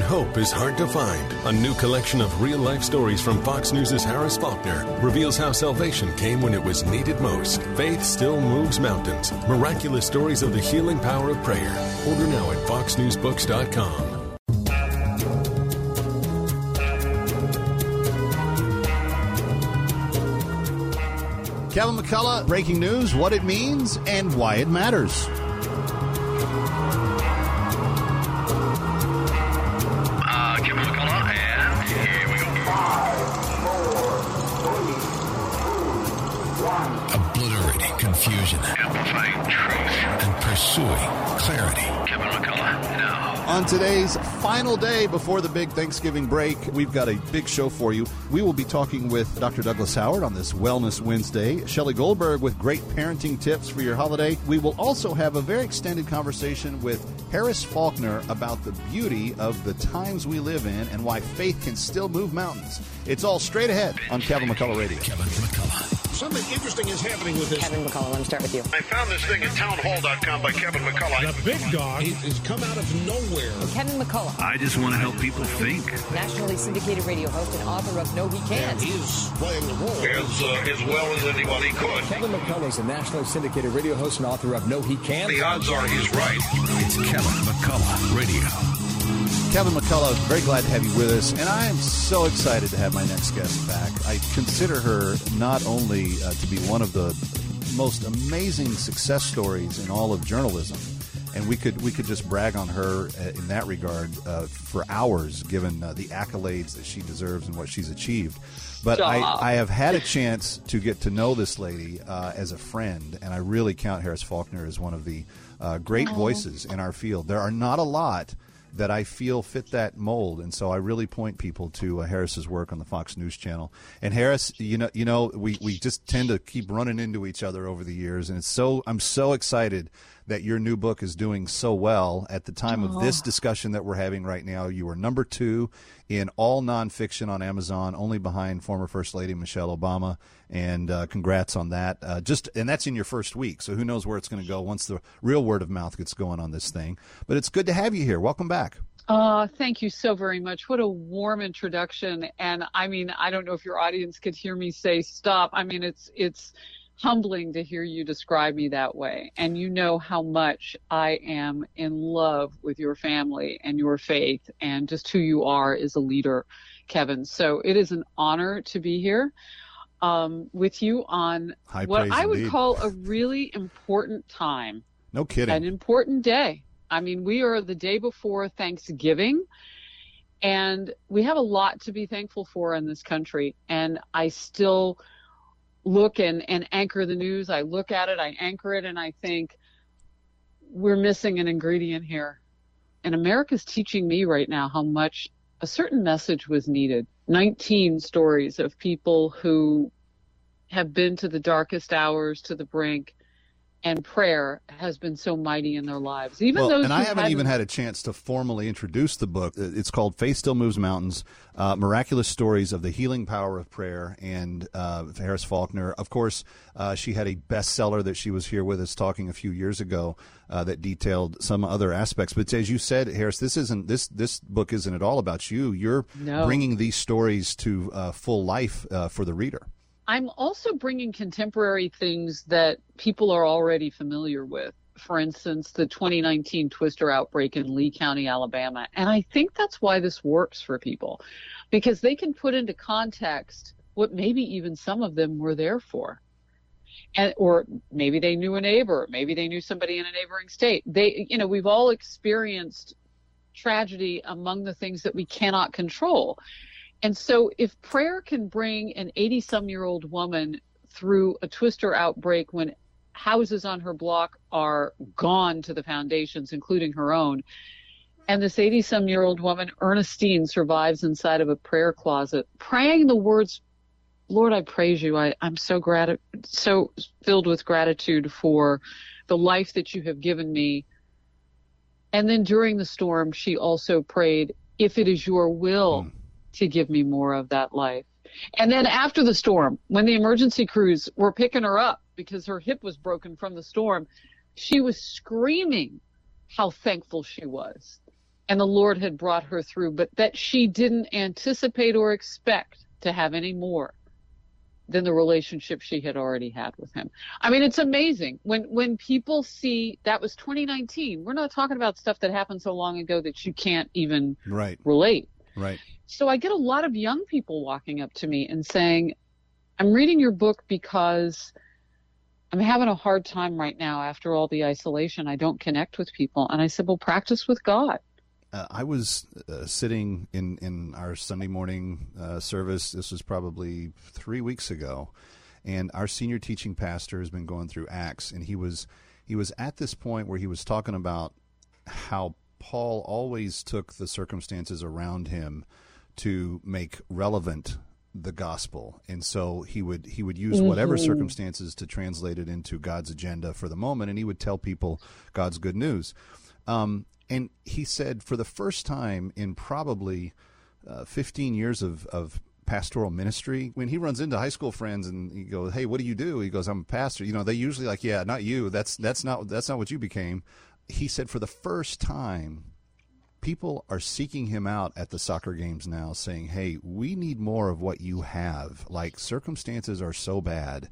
Hope is hard to find. A new collection of real life stories from Fox News' Harris Faulkner reveals how salvation came when it was needed most. Faith still moves mountains. Miraculous stories of the healing power of prayer. Order now at foxnewsbooks.com. Kevin McCullough, breaking news, what it means, and why it matters. Confusion Amplifying truth. and pursuing clarity. Kevin McCullough, now. On today's final day before the big Thanksgiving break, we've got a big show for you. We will be talking with Dr. Douglas Howard on this Wellness Wednesday, Shelley Goldberg with great parenting tips for your holiday. We will also have a very extended conversation with Harris Faulkner about the beauty of the times we live in and why faith can still move mountains. It's all straight ahead on Kevin McCullough Radio. Kevin McCullough. Something interesting is happening with this. Kevin McCullough, let me start with you. I found this thing at townhall.com by Kevin McCullough. The big dog has come out of nowhere. Kevin McCullough, I just want to help people think. nationally syndicated radio host and author of No He Can't. He is playing the role. As, uh, as well as anybody could. Kevin McCullough is a nationally syndicated radio host and author of No He Can't. The odds are he's right. It's Kevin McCullough Radio. Kevin McCullough, very glad to have you with us, and I am so excited to have my next guest back. I consider her not only uh, to be one of the most amazing success stories in all of journalism, and we could we could just brag on her uh, in that regard uh, for hours, given uh, the accolades that she deserves and what she's achieved. But I, I have had a chance to get to know this lady uh, as a friend, and I really count Harris Faulkner as one of the uh, great voices in our field. There are not a lot that I feel fit that mold, and so I really point people to uh, Harris's work on the Fox News Channel. And Harris, you know, you know, we, we just tend to keep running into each other over the years, and it's so I'm so excited that your new book is doing so well. At the time of this discussion that we're having right now, you are number two in all nonfiction on Amazon, only behind former First Lady Michelle Obama. And uh, congrats on that. Uh, just and that's in your first week, so who knows where it's going to go once the real word of mouth gets going on this thing. But it's good to have you here. Welcome back. Uh, thank you so very much. What a warm introduction. And I mean, I don't know if your audience could hear me say stop. I mean, it's, it's humbling to hear you describe me that way. And you know how much I am in love with your family and your faith and just who you are as a leader, Kevin. So it is an honor to be here. Um, with you on High what I would indeed. call a really important time No kidding. an important day. I mean, we are the day before Thanksgiving, and we have a lot to be thankful for in this country. And I still look and, and anchor the news. I look at it, I anchor it, and I think we're missing an ingredient here. And America's teaching me right now how much a certain message was needed. 19 stories of people who have been to the darkest hours, to the brink, and prayer has been so mighty in their lives. Even well, those and I haven't even had a chance to formally introduce the book. Uh, It's called Faith Still Moves Mountains uh, Miraculous Stories of the Healing Power of Prayer. And uh, Harris Faulkner, of course, uh, she had a bestseller that she was here with us talking a few years ago uh, that detailed some other aspects. But as you said, Harris, this isn't this this book isn't at all about you. You're No. bringing these stories to uh, full life uh, for the reader. I'm also bringing contemporary things that people are already familiar with. For instance, the 2019 twister outbreak in Lee County, Alabama. And I think that's why this works for people because they can put into context what maybe even some of them were there for. And, or maybe they knew a neighbor, maybe they knew somebody in a neighboring state. They, you know, we've all experienced tragedy among the things that we cannot control. And so if prayer can bring an 80 some year old woman through a twister outbreak when houses on her block are gone to the foundations, including her own, and this 80 some year old woman, Ernestine, survives inside of a prayer closet, praying the words, Lord, I praise you. I, I'm so grat- so filled with gratitude for the life that you have given me. And then during the storm, she also prayed, if it is your will hmm. To give me more of that life. And then after the storm, when the emergency crews were picking her up because her hip was broken from the storm, she was screaming how thankful she was and the Lord had brought her through, but that she didn't anticipate or expect to have any more than the relationship she had already had with him. I mean, it's amazing when when people see that was 2019. We're not talking about stuff that happened so long ago that you can't even Right. relate. Right. So I get a lot of young people walking up to me and saying, "I'm reading your book because I'm having a hard time right now after all the isolation. I don't connect with people." And I said, "Well, practice with God." Uh, I was uh, sitting in, in our Sunday morning uh, service. This was probably three weeks ago, and our senior teaching pastor has been going through Acts, and he was he was at this point where he was talking about how Paul always took the circumstances around him to make relevant the gospel and so he would he would use whatever circumstances to translate it into God's agenda for the moment and he would tell people God's good news um, and he said for the first time in probably uh, 15 years of, of pastoral ministry, when he runs into high school friends and he goes, "Hey, what do you do?" He goes, "I'm a pastor." You know, they usually like, "Yeah, not you. That's that's not that's not what you became." He said for the first time, people are seeking him out at the soccer games now, saying, "Hey, we need more of what you have. Like circumstances are so bad."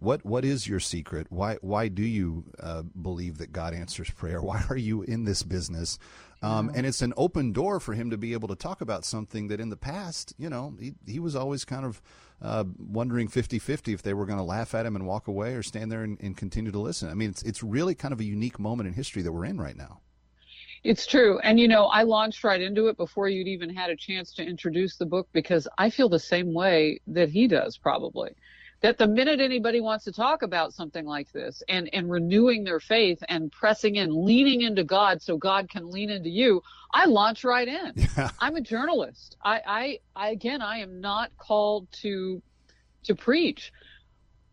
What what is your secret? Why why do you uh, believe that God answers prayer? Why are you in this business? Um, and it's an open door for him to be able to talk about something that in the past, you know, he, he was always kind of uh, wondering 50-50 if they were going to laugh at him and walk away or stand there and, and continue to listen. I mean, it's it's really kind of a unique moment in history that we're in right now. It's true. And you know, I launched right into it before you'd even had a chance to introduce the book because I feel the same way that he does probably. That the minute anybody wants to talk about something like this and, and renewing their faith and pressing in, leaning into God so God can lean into you, I launch right in. Yeah. I'm a journalist. I, I, I again I am not called to to preach.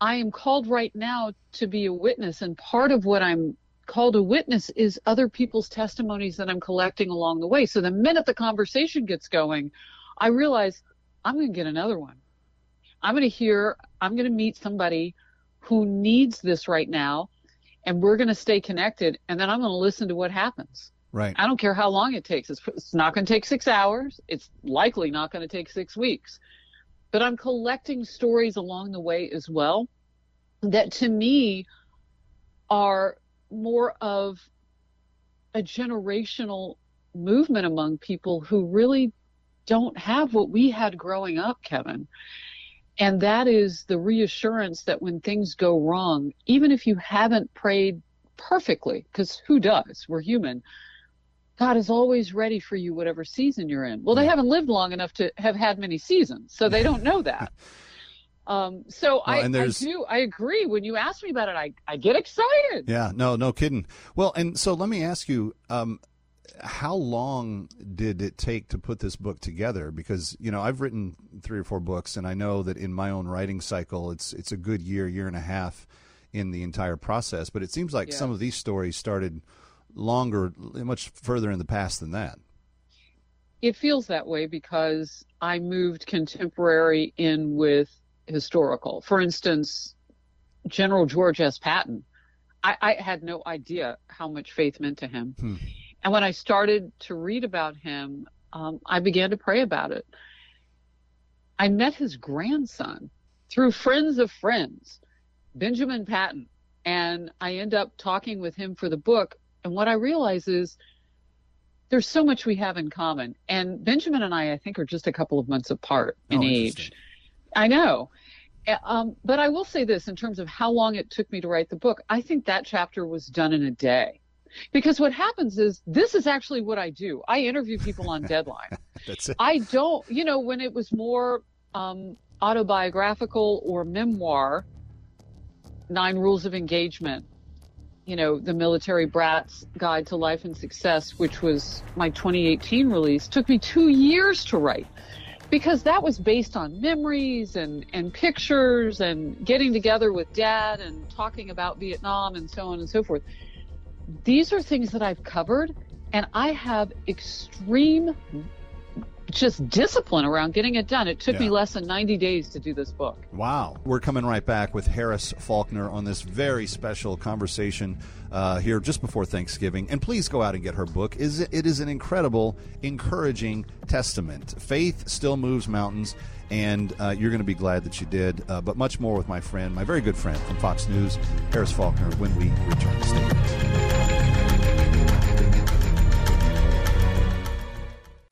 I am called right now to be a witness and part of what I'm called a witness is other people's testimonies that I'm collecting along the way. So the minute the conversation gets going, I realize I'm going to get another one. I'm going to hear, I'm going to meet somebody who needs this right now, and we're going to stay connected, and then I'm going to listen to what happens. Right. I don't care how long it takes. It's, it's not going to take six hours. It's likely not going to take six weeks. But I'm collecting stories along the way as well that to me are more of a generational movement among people who really don't have what we had growing up, Kevin. And that is the reassurance that when things go wrong, even if you haven't prayed perfectly, because who does? We're human. God is always ready for you, whatever season you're in. Well, they haven't lived long enough to have had many seasons, so they don't know that. Um, so I, I do, I agree. When you ask me about it, I, I get excited. Yeah, no, no kidding. Well, and so let me ask you, um, how long did it take to put this book together? Because you know I've written three or four books, and I know that in my own writing cycle, it's it's a good year, year and a half in the entire process. But it seems like Yeah. some of these stories started longer, much further in the past than that. It feels that way because I moved contemporary in with historical. For instance, General George S. Patton. I, I had no idea how much faith meant to him. Hmm. And when I started to read about him, um, I began to pray about it. I met his grandson through friends of friends, Benjamin Patton, and I end up talking with him for the book. And what I realize is there's so much we have in common. And Benjamin and I, I think, are just a couple of months apart in Oh, age. I know. Um, but I will say this in terms of how long it took me to write the book. I think that chapter was done in a day. Because what happens is this is actually what I do. I interview people on deadline. That's it. I don't, you know, when it was more um, autobiographical or memoir, Nine Rules of Engagement, you know, the Military Brat's Guide to Life and Success, which was my 2018 release, took me two years to write because that was based on memories and, and pictures and getting together with dad and talking about Vietnam and so on and so forth. These are things that I've covered and I have extreme just discipline around getting it done. It took Yeah. me less than 90 days to do this book. Wow. We're coming right back with Harris Faulkner on this very special conversation uh, here just before Thanksgiving. And please go out and get her book. Is It is an incredible, encouraging testament. Faith still moves mountains, and uh, you're going to be glad that you did. Uh, but much more with my friend, my very good friend from Fox News, Harris Faulkner, when we return. Stay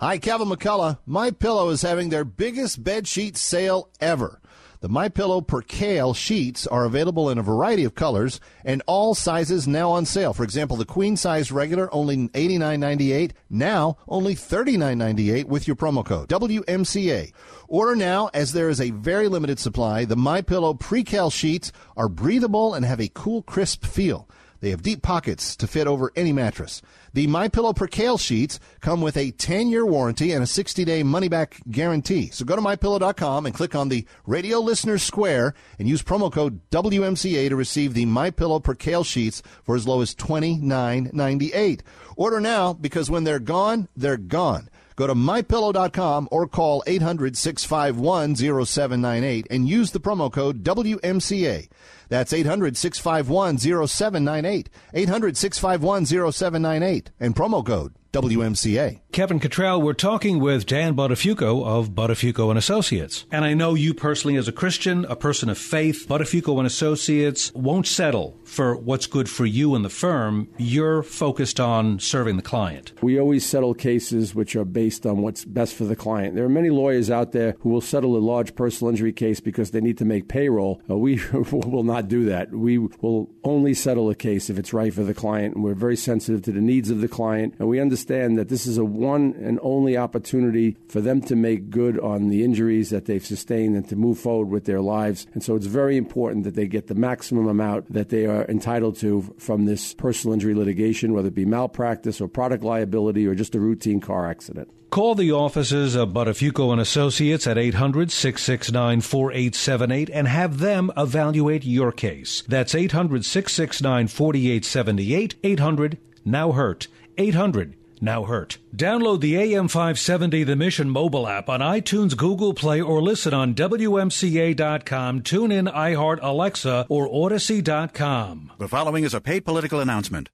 Hi, Kevin McCullough. My Pillow is having their biggest bed sheet sale ever. The My Pillow Percale sheets are available in a variety of colors and all sizes now on sale. For example, the queen size regular only $89.98, now only $39.98 with your promo code WMCA. Order now as there is a very limited supply. The My Pillow Percale sheets are breathable and have a cool, crisp feel. They have deep pockets to fit over any mattress. The My Pillow Percale sheets come with a 10-year warranty and a 60-day money-back guarantee. So go to mypillow.com and click on the Radio Listener Square and use promo code WMCA to receive the My Pillow Percale sheets for as low as $29.98. Order now because when they're gone, they're gone. Go to mypillow.com or call 800-651-0798 and use the promo code WMCA. That's 800-651-0798. 800-651-0798 and promo code WMCA. Kevin Cottrell, we're talking with Dan Buttafuoco of Buttafuoco and Associates. And I know you personally as a Christian, a person of faith, Buttafuoco and Associates won't settle for what's good for you and the firm. You're focused on serving the client. We always settle cases which are based on what's best for the client. There are many lawyers out there who will settle a large personal injury case because they need to make payroll. Uh, we will not do that. We will only settle a case if it's right for the client, and we're very sensitive to the needs of the client, and we understand that this is a one and only opportunity for them to make good on the injuries that they've sustained and to move forward with their lives. And so it's very important that they get the maximum amount that they are entitled to from this personal injury litigation, whether it be malpractice or product liability or just a routine car accident. Call the offices of Buttafuoco and Associates at 800-669-4878 and have them evaluate your case. That's 800-669-4878. 800 now hurt. 800 now hurt. Download the AM570 The Mission mobile app on iTunes, Google Play, or listen on WMCA.com, tune in, iHeart, Alexa, or Audacy.com. The following is a paid political announcement.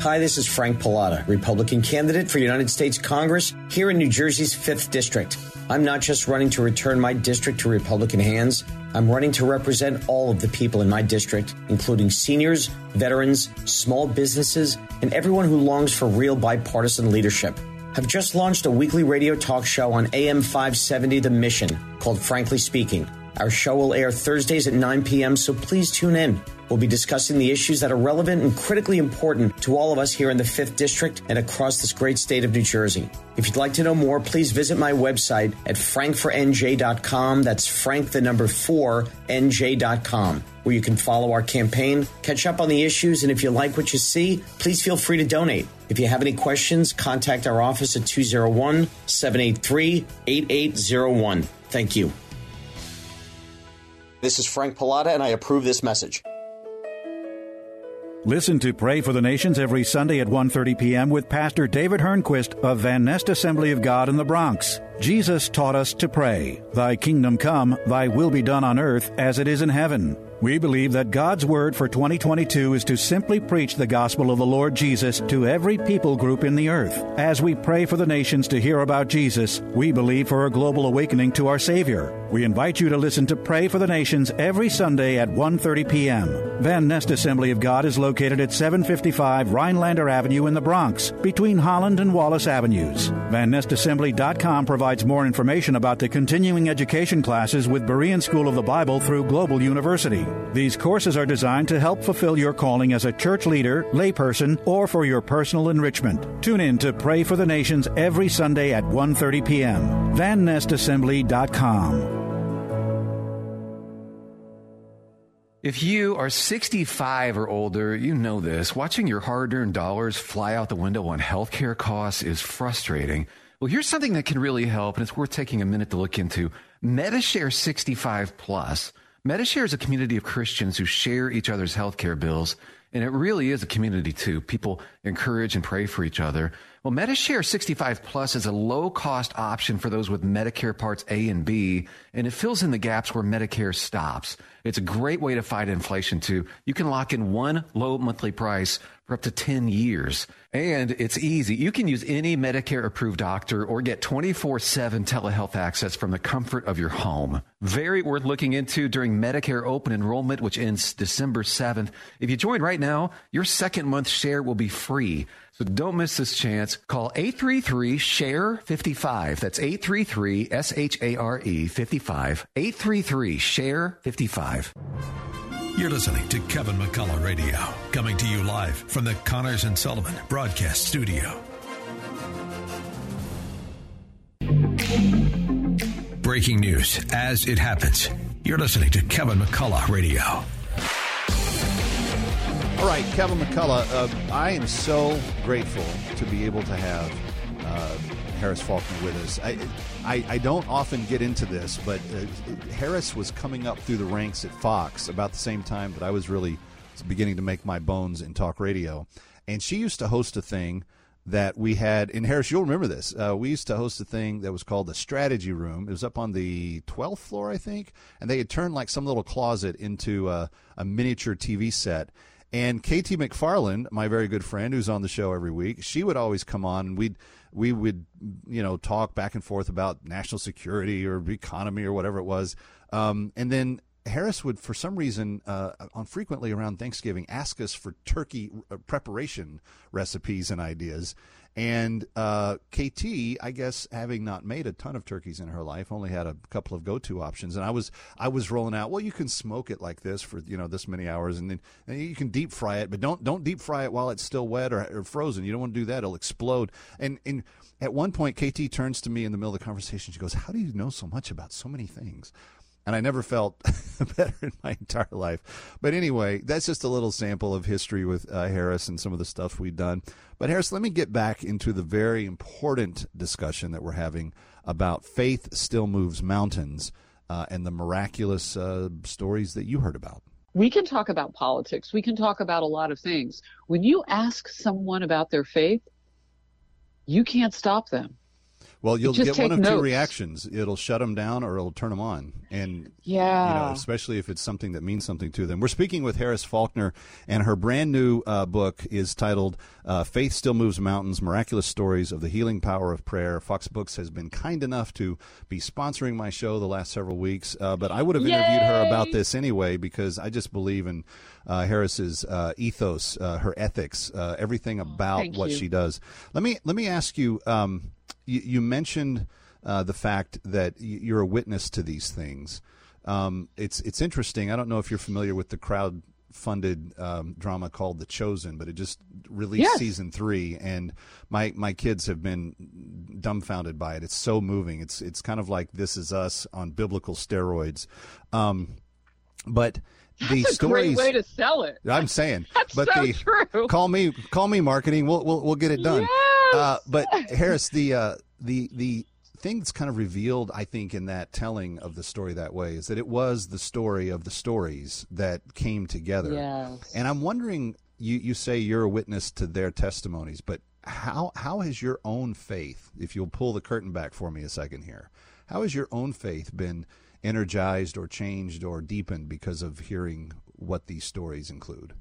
Hi, this is Frank Pallotta, Republican candidate for United States Congress here in New Jersey's 5th District. I'm not just running to return my district to Republican hands, I'm running to represent all of the people in my district, including seniors, veterans, small businesses, and everyone who longs for real bipartisan leadership. I've just launched a weekly radio talk show on AM 570 The Mission called Frankly Speaking. Our show will air Thursdays at 9 p.m., so please tune in. We'll be discussing the issues that are relevant and critically important to all of us here in the 5th District and across this great state of New Jersey. If you'd like to know more, please visit my website at frankfornj.com. That's frank the number 4 nj.com, where you can follow our campaign, catch up on the issues, and if you like what you see, please feel free to donate. If you have any questions, contact our office at 201 783 8801. Thank you. This is Frank Pallotta, and I approve this message. Listen to Pray for the Nations every Sunday at 1:30 p.m. with Pastor David Hernquist of Van Nest Assembly of God in the Bronx. Jesus taught us to pray, "Thy kingdom come, thy will be done on earth as it is in heaven." We believe that God's word for 2022 is to simply preach the gospel of the Lord Jesus to every people group in the earth. As we pray for the nations to hear about Jesus, we believe for a global awakening to our Savior. We invite you to listen to Pray for the Nations every Sunday at 1:30 p.m. Van Nest Assembly of God is located at 755 Rhinelander Avenue in the Bronx, between Holland and Wallace Avenues. VanNestAssembly.com provides more information about the continuing education classes with Berean School of the Bible through Global University. These courses are designed to help fulfill your calling as a church leader, layperson, or for your personal enrichment. Tune in to Pray for the Nations every Sunday at 1:30 p.m. VanNestAssembly.com. If you are 65 or older, you know this. Watching your hard earned dollars fly out the window on healthcare costs is frustrating. Well, here's something that can really help, and it's worth taking a minute to look into MediShare 65 Plus. MediShare is a community of Christians who share each other's healthcare bills, and it really is a community too. People encourage and pray for each other. Well, Medishare 65 Plus is a low cost option for those with Medicare Parts A and B, and it fills in the gaps where Medicare stops. It's a great way to fight inflation, too. You can lock in one low monthly price for up to 10 years. And it's easy. You can use any Medicare approved doctor or get 24 7 telehealth access from the comfort of your home. Very worth looking into during Medicare open enrollment, which ends December 7th. If you join right now, your second month share will be free. So don't miss this chance. Call 833 SHARE 55. That's 833 S H A R E 55. 833 SHARE 55. You're listening to Kevin McCullough Radio, coming to you live from the Connors and Sullivan Broadcast Studio. Breaking news as it happens. You're listening to Kevin McCullough Radio. All right, Kevin McCullough, uh, I am so grateful to be able to have uh, Harris Faulkner with us. I, I, I, don't often get into this, but uh, Harris was coming up through the ranks at Fox about the same time that I was really beginning to make my bones in talk radio. And she used to host a thing that we had in Harris. You'll remember this. Uh, we used to host a thing that was called the Strategy Room. It was up on the 12th floor, I think, and they had turned like some little closet into a, a miniature TV set. And KT McFarland, my very good friend who's on the show every week, she would always come on and we'd we would you know talk back and forth about national security or economy or whatever it was. Um, and then Harris would, for some reason, uh, on frequently around Thanksgiving, ask us for turkey uh, preparation recipes and ideas. And uh, KT, I guess, having not made a ton of turkeys in her life, only had a couple of go-to options. And I was I was rolling out. Well, you can smoke it like this for you know this many hours, and then and you can deep fry it, but don't don't deep fry it while it's still wet or, or frozen. You don't want to do that; it'll explode. And and at one point, KT turns to me in the middle of the conversation. She goes, "How do you know so much about so many things?" And I never felt better in my entire life. But anyway, that's just a little sample of history with uh, Harris and some of the stuff we've done. But Harris, let me get back into the very important discussion that we're having about faith still moves mountains uh, and the miraculous uh, stories that you heard about. We can talk about politics. We can talk about a lot of things. When you ask someone about their faith, you can't stop them. Well, you'll get one of notes. two reactions. It'll shut them down or it'll turn them on. And yeah, you know, especially if it's something that means something to them. We're speaking with Harris Faulkner, and her brand new uh, book is titled uh, "Faith Still Moves Mountains: Miraculous Stories of the Healing Power of Prayer." Fox Books has been kind enough to be sponsoring my show the last several weeks, uh, but I would have interviewed her about this anyway because I just believe in uh, Harris's uh, ethos, uh, her ethics, everything about Thank what you. she does. Let me let me ask you. Um, you, you mentioned uh, the fact that you're a witness to these things. Um, it's it's interesting. I don't know if you're familiar with the crowd funded um, drama called The Chosen, but it just released Yes. season three, and my my kids have been dumbfounded by it. It's so moving. It's it's kind of like This Is Us on biblical steroids. Um, but the That's a stories. great way to sell it. I'm saying, That's but so the true. call me call me marketing. We'll we'll, we'll get it done. Uh, but Harris, the uh, the the thing that's kind of revealed, I think, in that telling of the story that way is that it was the story of the stories that came together. Yes. And I'm wondering, you you say you're a witness to their testimonies, but how how has your own faith, if you'll pull the curtain back for me a second here, how has your own faith been energized or changed or deepened because of hearing what these stories include?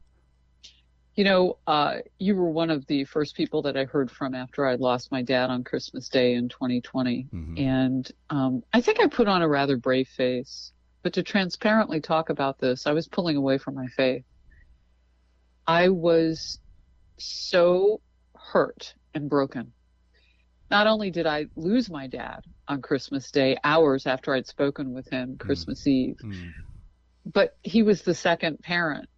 You know, uh, you were one of the first people that I heard from after I lost my dad on Christmas Day in 2020. And um, I think I put on a rather brave face. But to transparently talk about this, I was pulling away from my faith. I was so hurt and broken. Not only did I lose my dad on Christmas Day, hours after I'd spoken with him Christmas Eve, but he was the second parent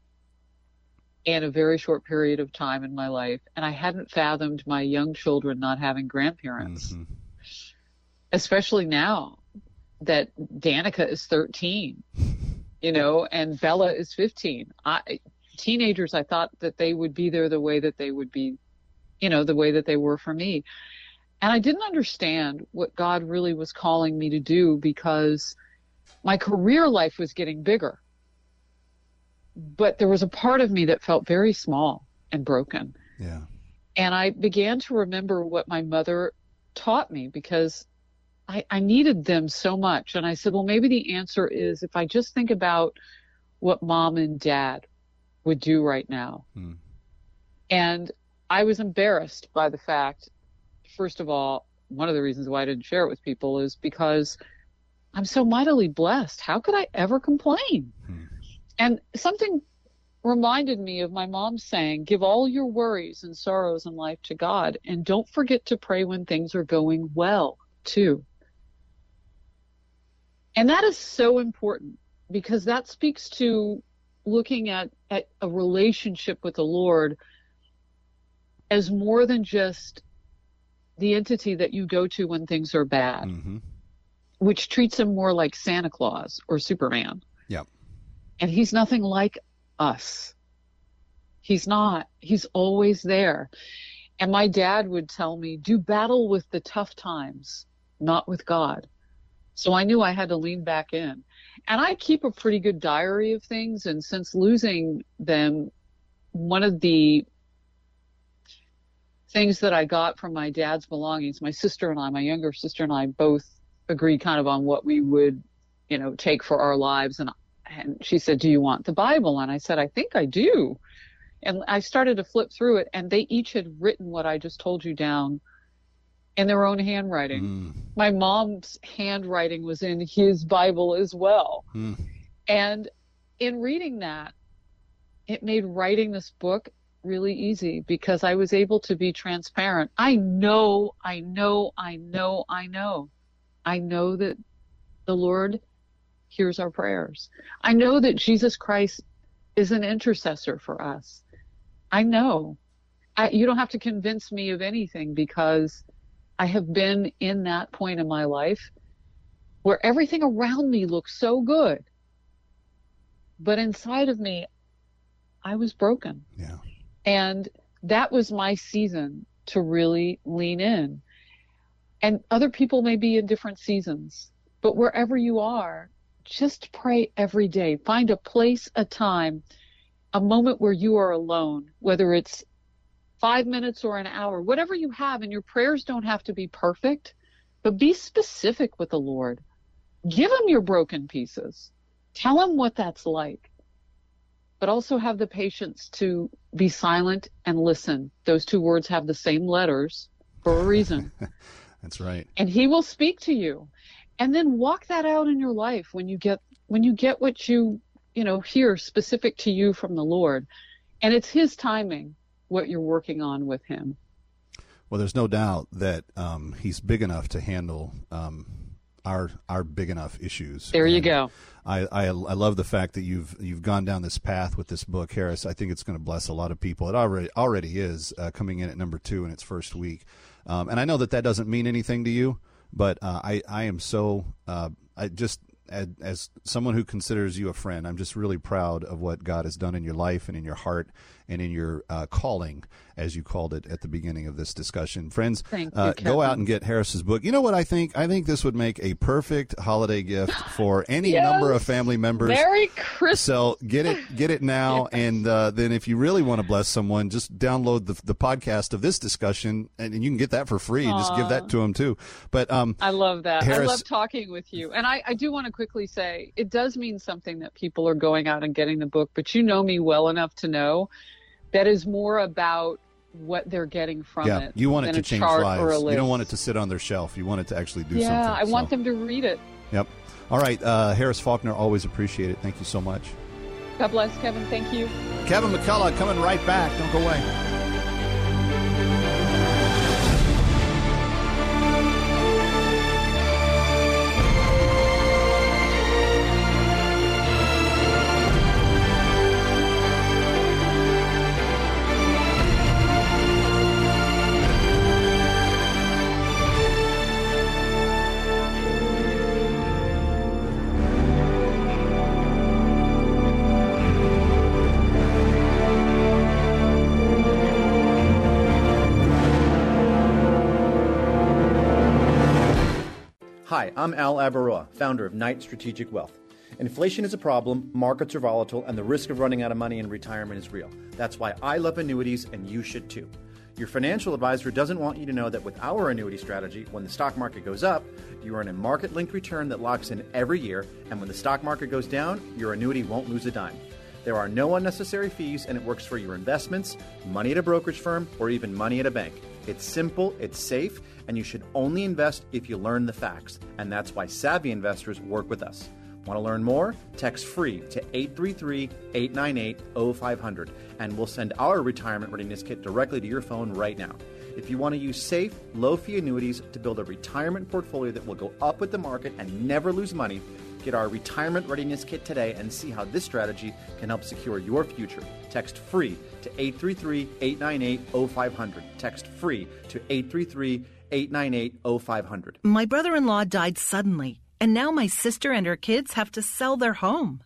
in a very short period of time in my life. And I hadn't fathomed my young children not having grandparents, mm-hmm. especially now that Danica is 13, you know, and Bella is 15. I, teenagers, I thought that they would be there the way that they would be, you know, the way that they were for me. And I didn't understand what God really was calling me to do because my career life was getting bigger but there was a part of me that felt very small and broken. Yeah. And I began to remember what my mother taught me because I, I needed them so much. And I said, well, maybe the answer is if I just think about what mom and dad would do right now. Hmm. And I was embarrassed by the fact, first of all, one of the reasons why I didn't share it with people is because I'm so mightily blessed. How could I ever complain? And something reminded me of my mom saying, Give all your worries and sorrows in life to God, and don't forget to pray when things are going well, too. And that is so important because that speaks to looking at, at a relationship with the Lord as more than just the entity that you go to when things are bad, Mm-hmm. which treats him more like Santa Claus or Superman. Yep. And he's nothing like us. He's not. He's always there. And my dad would tell me, do battle with the tough times, not with God. So I knew I had to lean back in. And I keep a pretty good diary of things. And since losing them, one of the things that I got from my dad's belongings, my sister and I, my younger sister and I both agreed kind of on what we would, you know, take for our lives. And, and she said, do you want the Bible? And I said, I think I do. And I started to flip through it and they each had written what I just told you down in their own handwriting. Mm. My mom's handwriting was in his Bible as well. Mm. And in reading that, it made writing this book really easy because I was able to be transparent. I know, I know, I know, I know. I know that the Lord hears our prayers. I know that Jesus Christ is an intercessor for us. I know. I, you don't have to convince me of anything because I have been in that point in my life where everything around me looks so good. But inside of me, I was broken. Yeah. And that was my season to really lean in. And other people may be in different seasons, but wherever you are, just pray every day. Find a place, a time, a moment where you are alone, whether it's five minutes or an hour, whatever you have. And your prayers don't have to be perfect, but be specific with the Lord. Give him your broken pieces. Tell him what that's like. But also have the patience to be silent and listen. Those two words have the same letters for a reason. That's right. and he will speak to you. And then walk that out in your life when you get when you get what you, you know, hear specific to you from the Lord. And it's his timing what you're working on with him. Well, there's no doubt that um, he's big enough to handle um, our our big enough issues. There you And go. I, I I love the fact that you've you've gone down this path with this book, Harris. I think it's going to bless a lot of people. It already already is uh, coming in at number two in its first week, um, and I know that that doesn't mean anything to you, but uh, I I am so uh, I just. As, as someone who considers you a friend, I'm just really proud of what God has done in your life and in your heart and in your uh, calling, as you called it at the beginning of this discussion. Friends, you, uh, go out and get Harris's book. You know what I think? I think this would make a perfect holiday gift for any Yes. number of family members. Merry Christmas. So get it, get it now, and uh, then if you really want to bless someone, just download the the podcast of this discussion, and, and you can get that for free. and Just give that to them too. But um, I love that. I love talking with you. And I, I do want to quickly say it does mean something that people are going out and getting the book, but you know me well enough to know that is more about what they're getting from yeah, it. you want it to change lives. You don't want it to sit on their shelf. You want it to actually do yeah, something. I want So, them to read it. Yep. All right, uh, Harris Faulkner, always appreciate it. Thank you so much. God bless, Kevin. Thank you. Kevin McCullough coming right back. Don't go away. I'm Al Avaroa, founder of Knight Strategic Wealth. Inflation is a problem, markets are volatile, and the risk of running out of money in retirement is real. That's why I love annuities, and you should too. Your financial advisor doesn't want you to know that with our annuity strategy, when the stock market goes up, you earn a market linked return that locks in every year, and when the stock market goes down, your annuity won't lose a dime. There are no unnecessary fees, and it works for your investments, money at a brokerage firm, or even money at a bank. It's simple, it's safe, and you should only invest if you learn the facts. And that's why savvy investors work with us. Want to learn more? Text free to 833 898 0500 and we'll send our retirement readiness kit directly to your phone right now. If you want to use safe, low fee annuities to build a retirement portfolio that will go up with the market and never lose money, get our retirement readiness kit today and see how this strategy can help secure your future. Text free to 833 898 0500. Text free to 833 898 0500. My brother in law died suddenly, and now my sister and her kids have to sell their home.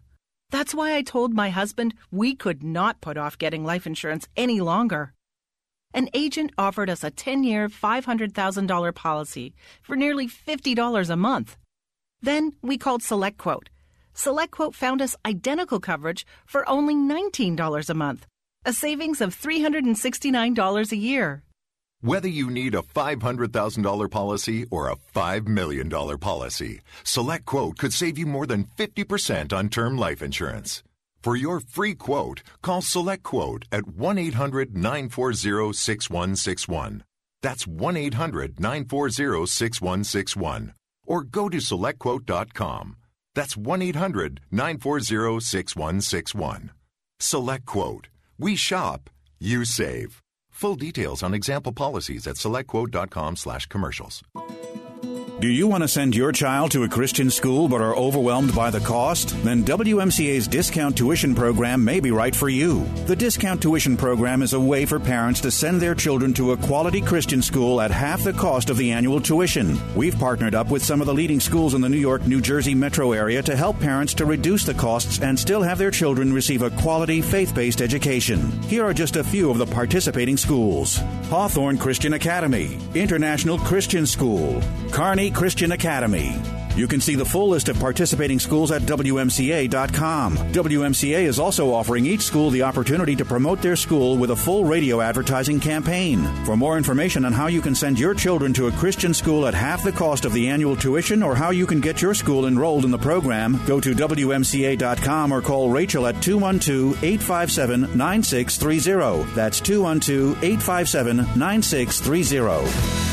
That's why I told my husband we could not put off getting life insurance any longer. An agent offered us a 10 year, $500,000 policy for nearly $50 a month. Then we called SelectQuote. SelectQuote found us identical coverage for only $19 a month, a savings of $369 a year. Whether you need a $500,000 policy or a $5 million policy, Select Quote could save you more than 50% on term life insurance. For your free quote, call Select Quote at 1 800 940 6161. That's 1 800 940 6161. Or go to SelectQuote.com. That's 1 800 940 6161. Select Quote. We shop, you save. Full details on example policies at selectquote.com slash commercials. Do you want to send your child to a Christian school but are overwhelmed by the cost? Then WMCA's discount tuition program may be right for you. The discount tuition program is a way for parents to send their children to a quality Christian school at half the cost of the annual tuition. We've partnered up with some of the leading schools in the New York, New Jersey metro area to help parents to reduce the costs and still have their children receive a quality faith based education. Here are just a few of the participating schools Hawthorne Christian Academy, International Christian School, Kearney Christian Academy. You can see the full list of participating schools at WMCA.com. WMCA is also offering each school the opportunity to promote their school with a full radio advertising campaign. For more information on how you can send your children to a Christian school at half the cost of the annual tuition or how you can get your school enrolled in the program, go to WMCA.com or call Rachel at 212 857 9630. That's 212 857 9630.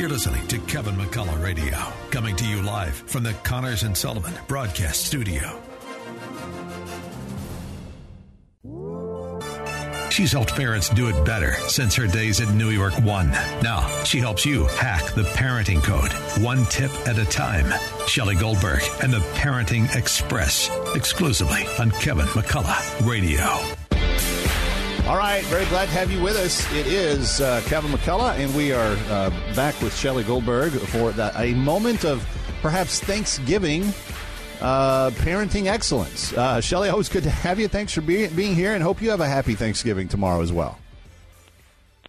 You're listening to Kevin McCullough Radio, coming to you live from the Connors and Sullivan Broadcast Studio. She's helped parents do it better since her days at New York One. Now she helps you hack the parenting code, one tip at a time. Shelley Goldberg and the Parenting Express, exclusively on Kevin McCullough Radio. All right, very glad to have you with us. It is uh, Kevin McCullough, and we are uh, back with Shelley Goldberg for that, a moment of perhaps Thanksgiving uh, parenting excellence. Uh, Shelley, always good to have you. Thanks for being, being here, and hope you have a happy Thanksgiving tomorrow as well.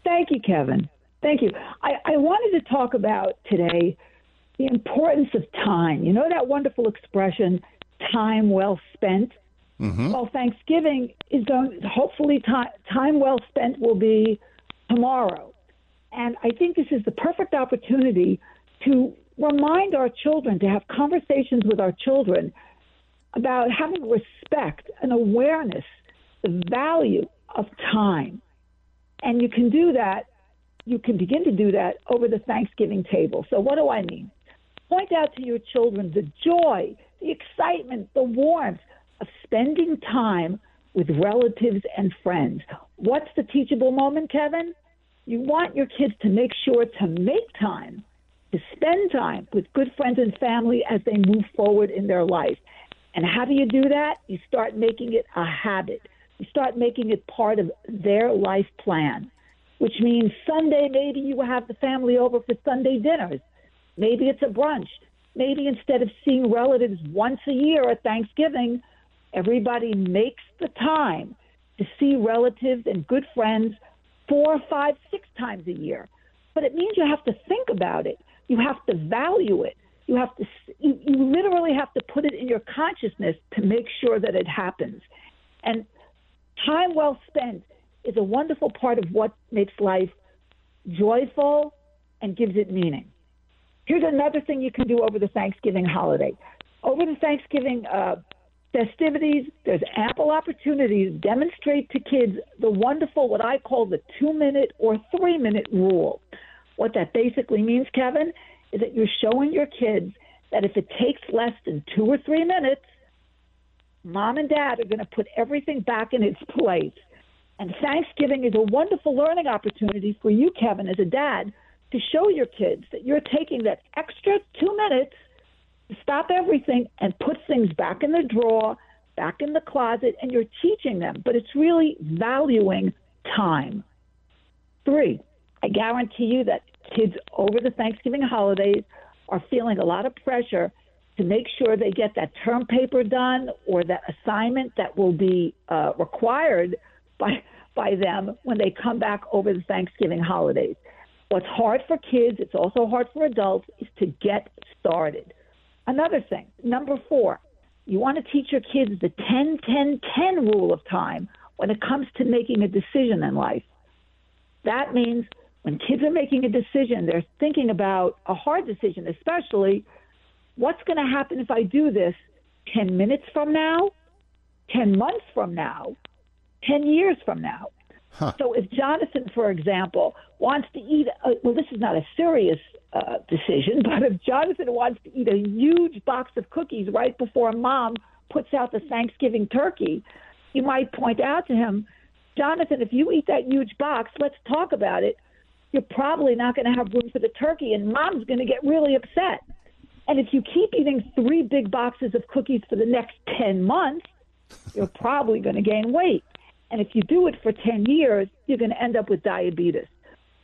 Thank you, Kevin. Thank you. I, I wanted to talk about today the importance of time. You know that wonderful expression, time well spent? Mm-hmm. Well, Thanksgiving is going. Hopefully, time time well spent will be tomorrow, and I think this is the perfect opportunity to remind our children to have conversations with our children about having respect and awareness, the value of time. And you can do that, you can begin to do that over the Thanksgiving table. So, what do I mean? Point out to your children the joy, the excitement, the warmth spending time with relatives and friends. What's the teachable moment, Kevin? You want your kids to make sure to make time, to spend time with good friends and family as they move forward in their life. And how do you do that? You start making it a habit. You start making it part of their life plan, which means Sunday, maybe you have the family over for Sunday dinners. Maybe it's a brunch. Maybe instead of seeing relatives once a year at Thanksgiving, everybody makes the time to see relatives and good friends four, five, six times a year. But it means you have to think about it. You have to value it. You have to, you, you literally have to put it in your consciousness to make sure that it happens. And time well spent is a wonderful part of what makes life joyful and gives it meaning. Here's another thing you can do over the Thanksgiving holiday. Over the Thanksgiving uh, festivities, there's ample opportunities to demonstrate to kids the wonderful, what I call the two minute or three minute rule. What that basically means, Kevin, is that you're showing your kids that if it takes less than two or three minutes, mom and dad are going to put everything back in its place. And Thanksgiving is a wonderful learning opportunity for you, Kevin, as a dad, to show your kids that you're taking that extra two minutes stop everything and put things back in the drawer, back in the closet, and you're teaching them. But it's really valuing time. Three, I guarantee you that kids over the Thanksgiving holidays are feeling a lot of pressure to make sure they get that term paper done or that assignment that will be uh, required by by them when they come back over the Thanksgiving holidays. What's hard for kids, it's also hard for adults, is to get started. Another thing, number four, you want to teach your kids the 10 10 10 rule of time when it comes to making a decision in life. That means when kids are making a decision, they're thinking about a hard decision, especially what's going to happen if I do this 10 minutes from now, 10 months from now, 10 years from now. Huh. So if Jonathan, for example, wants to eat, a, well, this is not a serious uh, decision, but if Jonathan wants to eat a huge box of cookies right before mom puts out the Thanksgiving turkey, you might point out to him, Jonathan, if you eat that huge box, let's talk about it. You're probably not going to have room for the turkey, and mom's going to get really upset. And if you keep eating three big boxes of cookies for the next 10 months, you're probably going to gain weight. And if you do it for 10 years, you're going to end up with diabetes.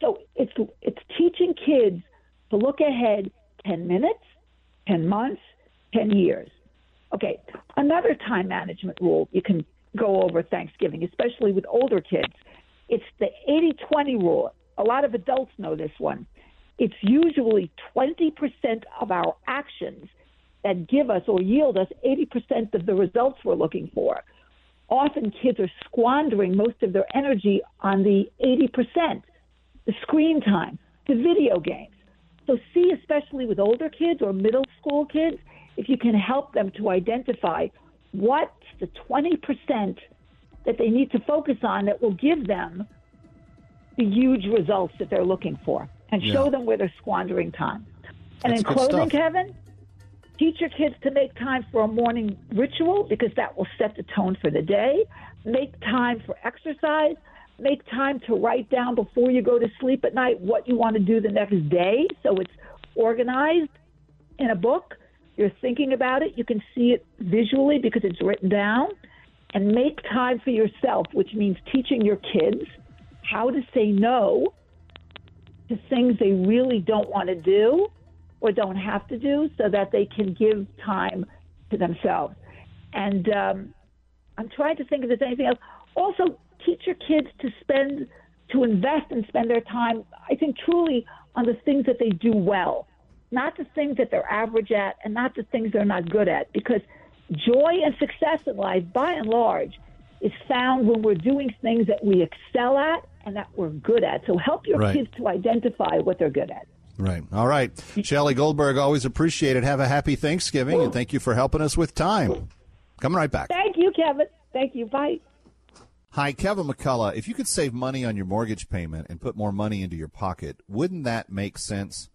So it's, it's teaching kids to look ahead 10 minutes, 10 months, 10 years. Okay, another time management rule you can go over Thanksgiving, especially with older kids. It's the 80 20 rule. A lot of adults know this one. It's usually 20% of our actions that give us or yield us 80% of the results we're looking for. Often kids are squandering most of their energy on the 80%, the screen time, the video games. So, see, especially with older kids or middle school kids, if you can help them to identify what's the 20% that they need to focus on that will give them the huge results that they're looking for and yeah. show them where they're squandering time. And That's in closing, Kevin, teach your kids to make time for a morning ritual because that will set the tone for the day. Make time for exercise. Make time to write down before you go to sleep at night what you want to do the next day so it's organized in a book. You're thinking about it. You can see it visually because it's written down. And make time for yourself, which means teaching your kids how to say no to things they really don't want to do or don't have to do so that they can give time to themselves. And um, I'm trying to think if there's anything else. Also, teach your kids to spend, to invest and spend their time, I think, truly on the things that they do well, not the things that they're average at and not the things they're not good at. Because joy and success in life, by and large, is found when we're doing things that we excel at and that we're good at. So help your right. kids to identify what they're good at. Right. All right. Shelly Goldberg, always appreciate it. Have a happy Thanksgiving, and thank you for helping us with time. Coming right back. Thank you, Kevin. Thank you. Bye. Hi, Kevin McCullough. If you could save money on your mortgage payment and put more money into your pocket, wouldn't that make sense?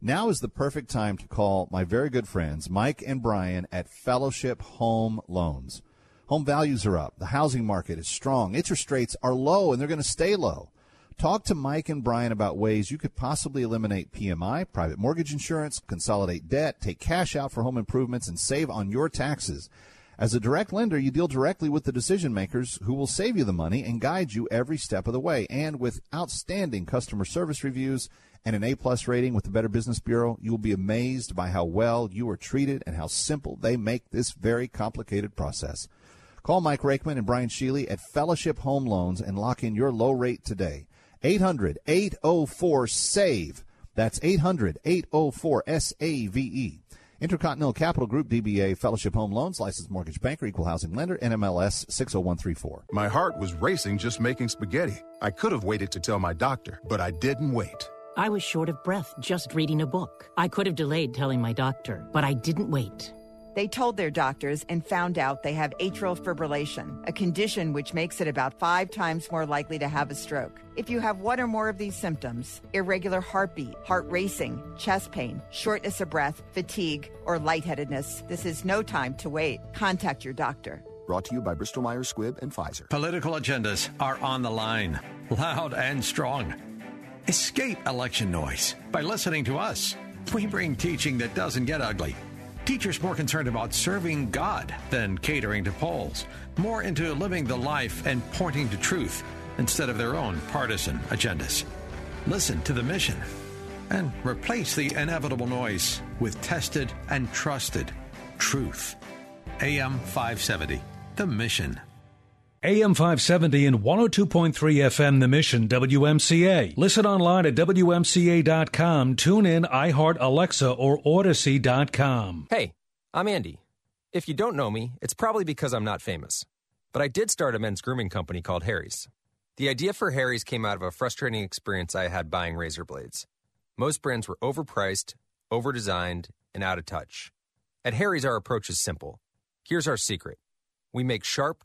Now is the perfect time to call my very good friends, Mike and Brian at Fellowship Home Loans. Home values are up. The housing market is strong. Interest rates are low and they're going to stay low. Talk to Mike and Brian about ways you could possibly eliminate PMI, private mortgage insurance, consolidate debt, take cash out for home improvements, and save on your taxes. As a direct lender, you deal directly with the decision makers who will save you the money and guide you every step of the way. And with outstanding customer service reviews and an A plus rating with the Better Business Bureau, you will be amazed by how well you are treated and how simple they make this very complicated process. Call Mike Rakeman and Brian Sheely at Fellowship Home Loans and lock in your low rate today. 800 804 SAVE. That's 800 804 SAVE. Intercontinental Capital Group, DBA Fellowship Home Loans, licensed mortgage banker, equal housing lender, NMLS 60134. My heart was racing just making spaghetti. I could have waited to tell my doctor, but I didn't wait. I was short of breath just reading a book. I could have delayed telling my doctor, but I didn't wait. They told their doctors and found out they have atrial fibrillation, a condition which makes it about five times more likely to have a stroke. If you have one or more of these symptoms irregular heartbeat, heart racing, chest pain, shortness of breath, fatigue, or lightheadedness this is no time to wait. Contact your doctor. Brought to you by Bristol Myers Squibb and Pfizer. Political agendas are on the line, loud and strong. Escape election noise by listening to us. We bring teaching that doesn't get ugly Teachers more concerned about serving God than catering to polls, more into living the life and pointing to truth instead of their own partisan agendas. Listen to the mission and replace the inevitable noise with tested and trusted truth. AM 570, the mission. AM 570 and 102.3 FM The Mission, WMCA. Listen online at WMCA.com. Tune in, iHeart, Alexa, or Audacy.com. Hey, I'm Andy. If you don't know me, it's probably because I'm not famous. But I did start a men's grooming company called Harry's. The idea for Harry's came out of a frustrating experience I had buying razor blades. Most brands were overpriced, overdesigned, and out of touch. At Harry's, our approach is simple. Here's our secret we make sharp,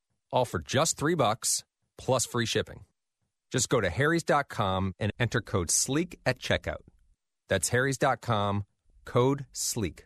all for just three bucks plus free shipping. Just go to harrys.com and enter code SLEEK at checkout. That's harrys.com, code SLEEK.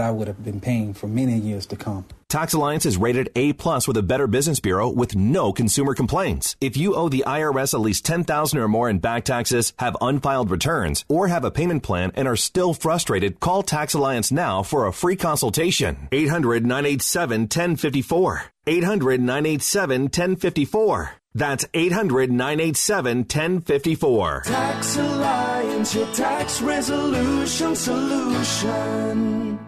I would have been paying for many years to come. Tax Alliance is rated A plus with a Better Business Bureau with no consumer complaints. If you owe the IRS at least 10000 or more in back taxes, have unfiled returns, or have a payment plan and are still frustrated, call Tax Alliance now for a free consultation. 800-987-1054. 800-987-1054. That's 800 987 1054. Tax Alliance, your tax resolution solution.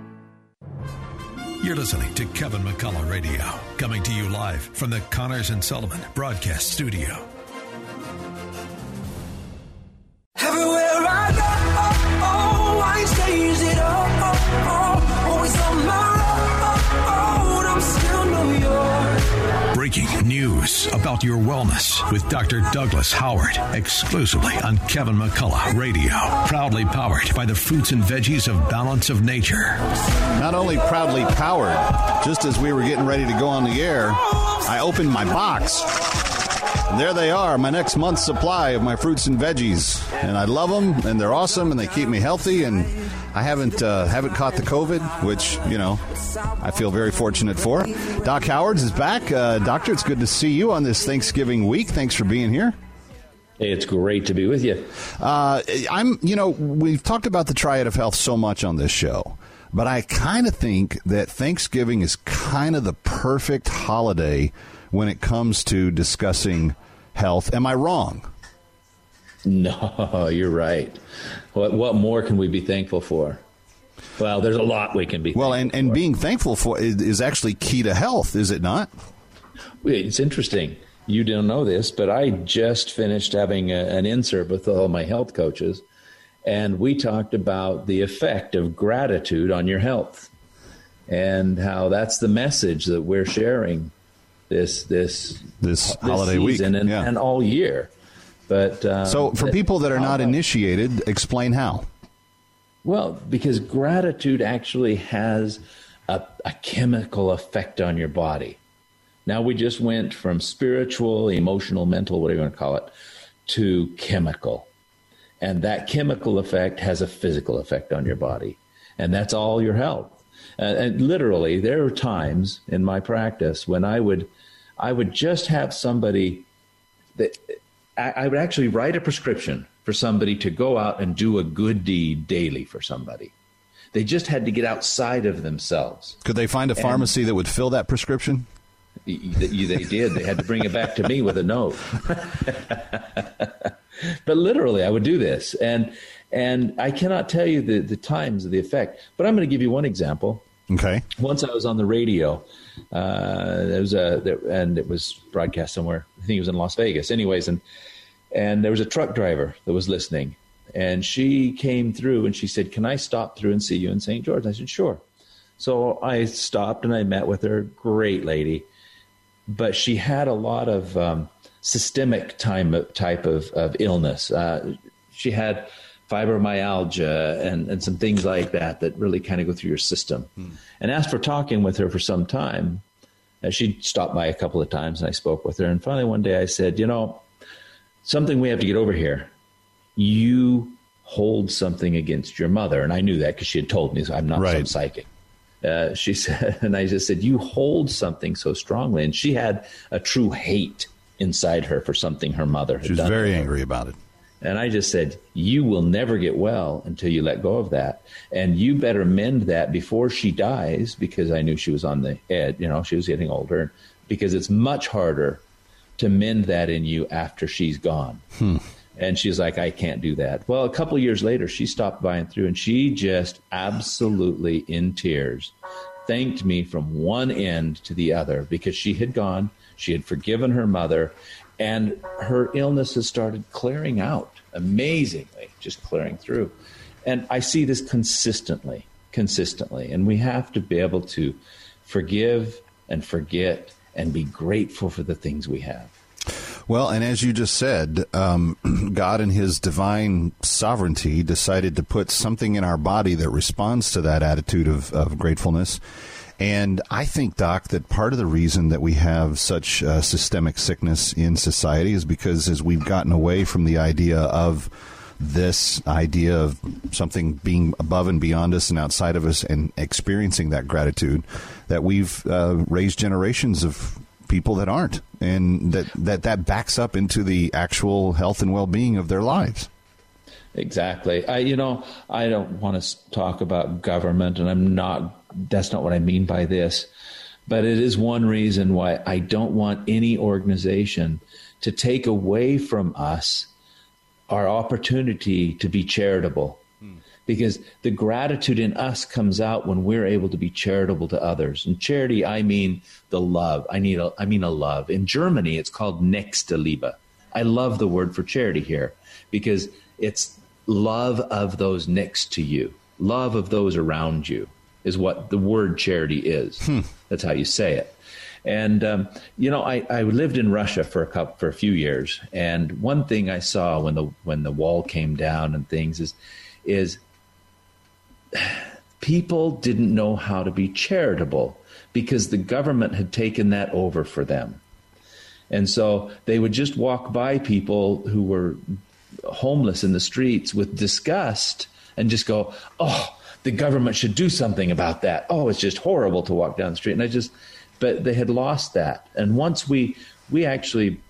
You're listening to Kevin McCullough Radio, coming to you live from the Connors and Sullivan Broadcast Studio. Everywhere I go, oh, oh, I it oh, oh, always on my road, I'm still New York. Breaking news about your wellness with Dr. Douglas Howard, exclusively on Kevin McCullough Radio. Proudly powered by the fruits and veggies of Balance of Nature. Not only proudly powered, just as we were getting ready to go on the air, I opened my box. And there they are, my next month's supply of my fruits and veggies. And I love them, and they're awesome, and they keep me healthy. And I haven't uh, haven't caught the COVID, which you know I feel very fortunate for. Doc Howard's is back, uh, Doctor. It's good to see you on this Thanksgiving week. Thanks for being here. It's great to be with you. Uh, I'm, you know, we've talked about the triad of health so much on this show, but I kind of think that Thanksgiving is kind of the perfect holiday when it comes to discussing health. Am I wrong? No, you're right. What what more can we be thankful for? Well, there's a lot we can be. Well, and, and being thankful for is, is actually key to health, is it not? It's interesting. You don't know this, but I just finished having a, an insert with all my health coaches, and we talked about the effect of gratitude on your health, and how that's the message that we're sharing this this this, this holiday week and, yeah. and all year. But um, so, for people that are not initiated, explain how. Well, because gratitude actually has a, a, chemical effect on your body. Now we just went from spiritual, emotional, mental, whatever you want to call it, to chemical. And that chemical effect has a physical effect on your body. And that's all your health. Uh, and literally, there are times in my practice when I would, I would just have somebody that I would actually write a prescription for somebody to go out and do a good deed daily for somebody. They just had to get outside of themselves. Could they find a pharmacy and that would fill that prescription? They did. They had to bring it back to me with a note. but literally, I would do this, and and I cannot tell you the the times of the effect. But I'm going to give you one example. Okay. Once I was on the radio. Uh, there was a there, and it was broadcast somewhere. I think it was in Las Vegas. Anyways, and and there was a truck driver that was listening, and she came through and she said, "Can I stop through and see you in St. George?" I said, "Sure." So I stopped and I met with her. Great lady, but she had a lot of um, systemic time type of of illness. Uh, she had fibromyalgia and, and some things like that that really kind of go through your system. Hmm. And for talking with her for some time, uh, she stopped by a couple of times and I spoke with her. And finally, one day I said, You know, something we have to get over here. You hold something against your mother. And I knew that because she had told me, so I'm not right. some psychic. Uh, she said, and I just said, You hold something so strongly. And she had a true hate inside her for something her mother had She was done. very angry about it. And I just said, You will never get well until you let go of that. And you better mend that before she dies because I knew she was on the edge. You know, she was getting older because it's much harder to mend that in you after she's gone. Hmm. And she's like, I can't do that. Well, a couple years later, she stopped by and through and she just absolutely in tears thanked me from one end to the other because she had gone, she had forgiven her mother, and her illness has started clearing out amazingly, just clearing through. And I see this consistently, consistently. And we have to be able to forgive and forget and be grateful for the things we have. Well, and as you just said, um, God in His divine sovereignty decided to put something in our body that responds to that attitude of, of gratefulness. And I think, Doc, that part of the reason that we have such uh, systemic sickness in society is because as we've gotten away from the idea of this idea of something being above and beyond us and outside of us and experiencing that gratitude, that we've uh, raised generations of people that aren't, and that, that that backs up into the actual health and well being of their lives. Exactly. I, you know, I don't want to talk about government, and I'm not. That's not what I mean by this. But it is one reason why I don't want any organization to take away from us our opportunity to be charitable. Hmm. Because the gratitude in us comes out when we're able to be charitable to others. And charity, I mean the love. I need a, I mean a love. In Germany, it's called Nächstenliebe. I love the word for charity here because it's love of those next to you, love of those around you is what the word charity is. Hmm. That's how you say it. And um, you know, I, I lived in Russia for a couple, for a few years, and one thing I saw when the when the wall came down and things is is people didn't know how to be charitable because the government had taken that over for them. And so they would just walk by people who were homeless in the streets with disgust and just go, "Oh, the government should do something about that." Oh, it's just horrible to walk down the street. And I just but they had lost that. And once we we actually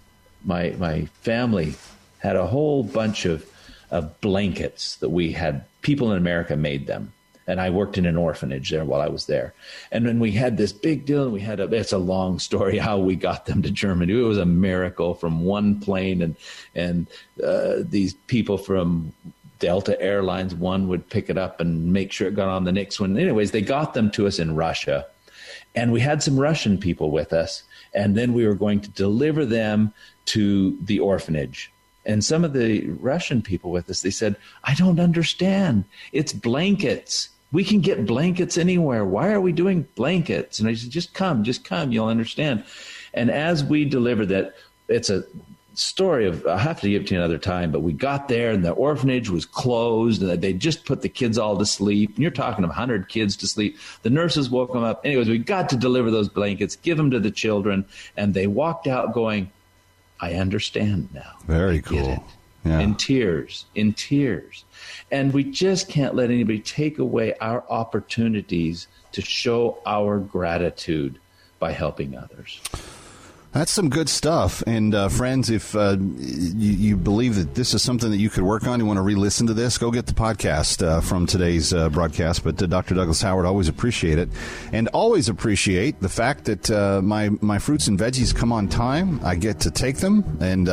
my my family had a whole bunch of, of blankets that we had people in America made them. And I worked in an orphanage there while I was there. And then we had this big deal, and we had a, it's a long story how we got them to Germany. It was a miracle from one plane, and, and uh, these people from Delta Airlines, one would pick it up and make sure it got on the next one. Anyways, they got them to us in Russia. And we had some Russian people with us. And then we were going to deliver them to the orphanage. And some of the Russian people with us, they said, I don't understand. It's blankets. We can get blankets anywhere. Why are we doing blankets? And I said, just come, just come. You'll understand. And as we delivered that, it's a story of I have to give it to you another time, but we got there and the orphanage was closed and they just put the kids all to sleep. And you're talking of 100 kids to sleep. The nurses woke them up. Anyways, we got to deliver those blankets, give them to the children, and they walked out going, I understand now. Very cool. Yeah. In tears, in tears. And we just can't let anybody take away our opportunities to show our gratitude by helping others. That's some good stuff. And uh, friends, if uh, you, you, believe that this is something that you could work on, you want to re-listen to this, go get the podcast uh, from today's uh, broadcast. But uh, Dr. Douglas Howard, always appreciate it, and always appreciate the fact that uh, my my fruits and veggies come on time. I get to take them, and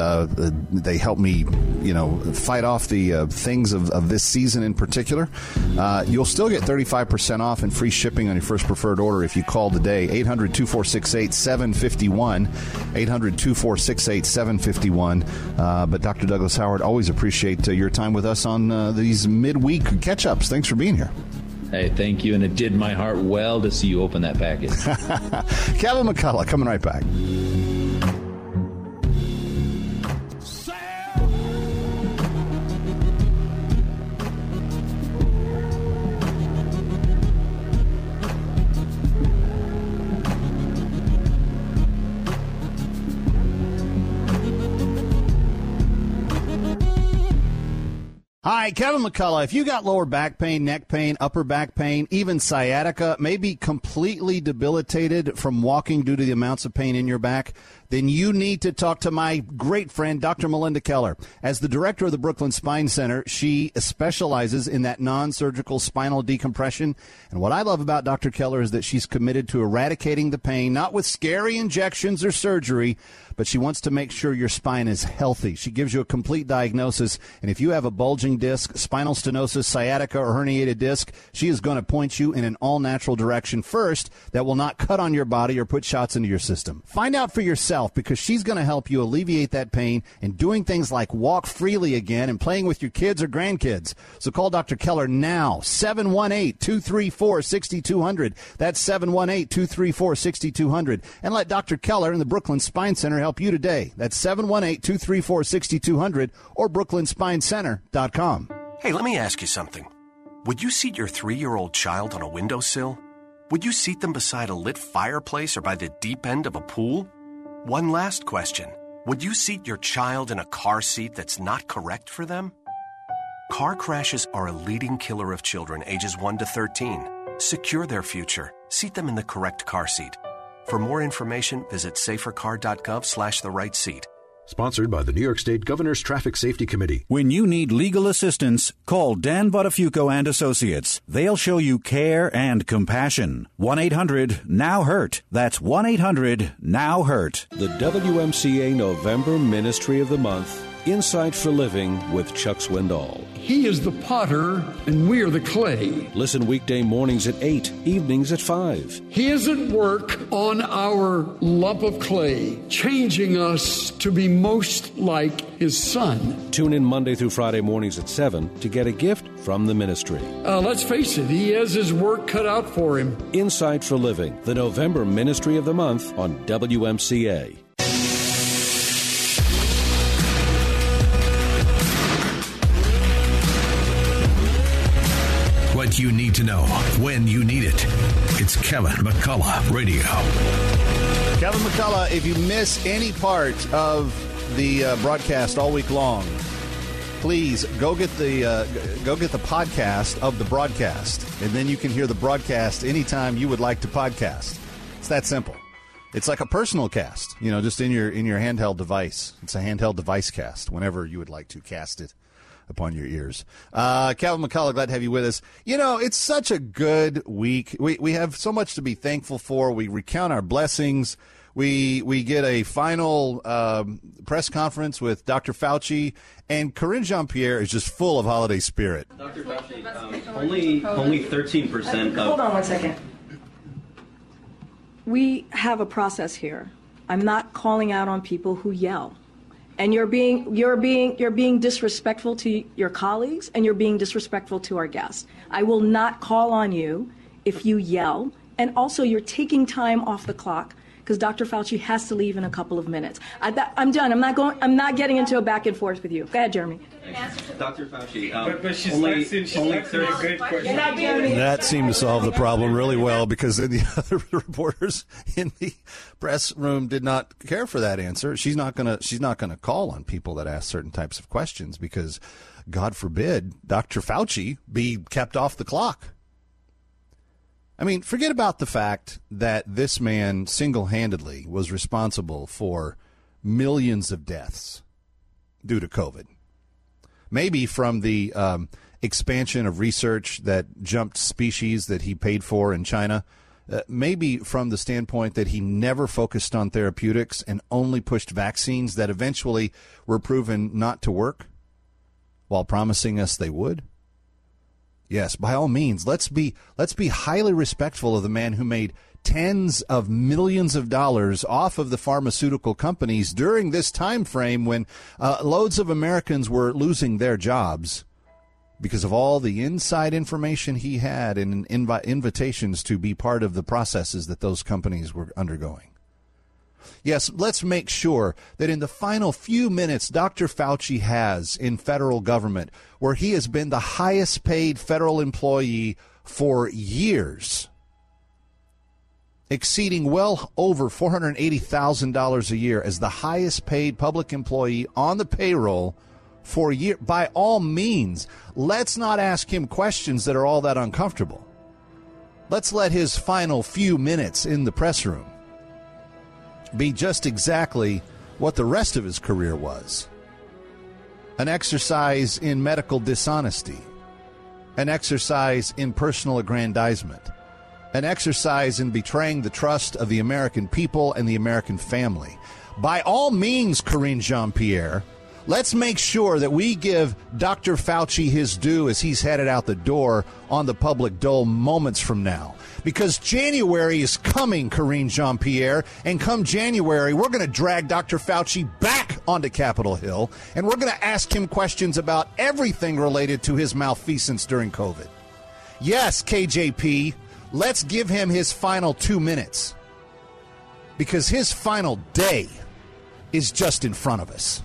they help me, you know, fight off the things of, of, this season in particular. you'll still get 35% off and free shipping on your first preferred order if you call today 800 2468 751 800 246 751. Uh, but Dr. Douglas Howard, always appreciate uh, your time with us on uh, these midweek catch ups. Thanks for being here. Hey, thank you. And it did my heart well to see you open that package. Kevin McCullough coming right back. Hi, Kevin McCullough. If you got lower back pain, neck pain, upper back pain, even sciatica, maybe completely debilitated from walking due to the amounts of pain in your back, then you need to talk to my great friend, Dr. Melinda Keller. As the director of the Brooklyn Spine Center, she specializes in that non surgical spinal decompression. And what I love about Dr. Keller is that she's committed to eradicating the pain, not with scary injections or surgery, but she wants to make sure your spine is healthy. She gives you a complete diagnosis. And if you have a bulging disc, spinal stenosis, sciatica, or herniated disc, she is going to point you in an all natural direction first that will not cut on your body or put shots into your system. Find out for yourself because she's going to help you alleviate that pain and doing things like walk freely again and playing with your kids or grandkids. So call Dr. Keller now, 718 234 6200. That's 718 234 6200. And let Dr. Keller and the Brooklyn Spine Center help you today. That's 718 234 6200 or brooklynspinecenter.com. Hey, let me ask you something. Would you seat your three year old child on a windowsill? Would you seat them beside a lit fireplace or by the deep end of a pool? One last question Would you seat your child in a car seat that's not correct for them? Car crashes are a leading killer of children ages 1 to 13. Secure their future. Seat them in the correct car seat. For more information, visit safercar.gov slash the right seat. Sponsored by the New York State Governor's Traffic Safety Committee. When you need legal assistance, call Dan Buttafuoco and Associates. They'll show you care and compassion. 1-800-NOW-HURT. That's 1-800-NOW-HURT. The WMCA November Ministry of the Month Insight for Living with Chuck Swindoll. He is the potter, and we are the clay. Listen weekday mornings at 8, evenings at 5. He is at work on our lump of clay, changing us to be most like His Son. Tune in Monday through Friday mornings at 7 to get a gift from the ministry. Uh, let's face it, He has His work cut out for Him. Insight for Living, the November Ministry of the Month on WMCA. You need to know when you need it. It's Kevin McCullough Radio. Kevin McCullough, if you miss any part of the uh, broadcast all week long, please go get the uh, go get the podcast of the broadcast, and then you can hear the broadcast anytime you would like to podcast. It's that simple. It's like a personal cast, you know, just in your in your handheld device. It's a handheld device cast whenever you would like to cast it upon your ears. Uh, Kevin McCullough, glad to have you with us. You know, it's such a good week. We we have so much to be thankful for. We recount our blessings. We we get a final um, press conference with Dr. Fauci, and Karine Jean-Pierre is just full of holiday spirit. Dr. Fauci, um, only only thirteen percent of Hold on one second. We have a process here. I'm not calling out on people who yell. And you're being you're being you're being disrespectful to your colleagues and you're being disrespectful to our guests. I will not call on you if you yell and also you're taking time off the clock because Dr. Fauci has to leave in a couple of minutes. I, am done. I'm not going. I'm not getting into a back and forth with you. Go ahead, Jeremy. Dr. Fauci, um, But, but she's only, not, she's only not 30 good question. That seemed to solve the problem really well because the other reporters in the press room did not care for that answer. She's not gonna she's not gonna call on people that ask certain types of questions because, God forbid, Dr. Fauci be kept off the clock. I mean, forget about the fact that this man single handedly was responsible for millions of deaths due to COVID. Maybe from the um, expansion of research that jumped species that he paid for in China. Uh, maybe from the standpoint that he never focused on therapeutics and only pushed vaccines that eventually were proven not to work while promising us they would. Yes, by all means, let's be let's be highly respectful of the man who made tens of millions of dollars off of the pharmaceutical companies during this time frame when uh, loads of Americans were losing their jobs because of all the inside information he had and invi- invitations to be part of the processes that those companies were undergoing. Yes, let's make sure that in the final few minutes Dr. Fauci has in federal government, where he has been the highest paid federal employee for years, exceeding well over $480,000 a year as the highest paid public employee on the payroll for a year. By all means, let's not ask him questions that are all that uncomfortable. Let's let his final few minutes in the press room be just exactly what the rest of his career was an exercise in medical dishonesty, an exercise in personal aggrandizement, an exercise in betraying the trust of the American people and the American family. By all means, Karine Jean-Pierre, let's make sure that we give Dr. Fauci his due as he's headed out the door on the public dole moments from now because January is coming, Karine Jean-Pierre. And come January, we're going to drag Dr. Fauci back onto Capitol Hill and we're going to ask him questions about everything related to his malfeasance during COVID. Yes, KJP, let's give him his final two minutes because his final day is just in front of us.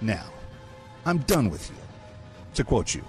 Now, I'm done with you. To quote you.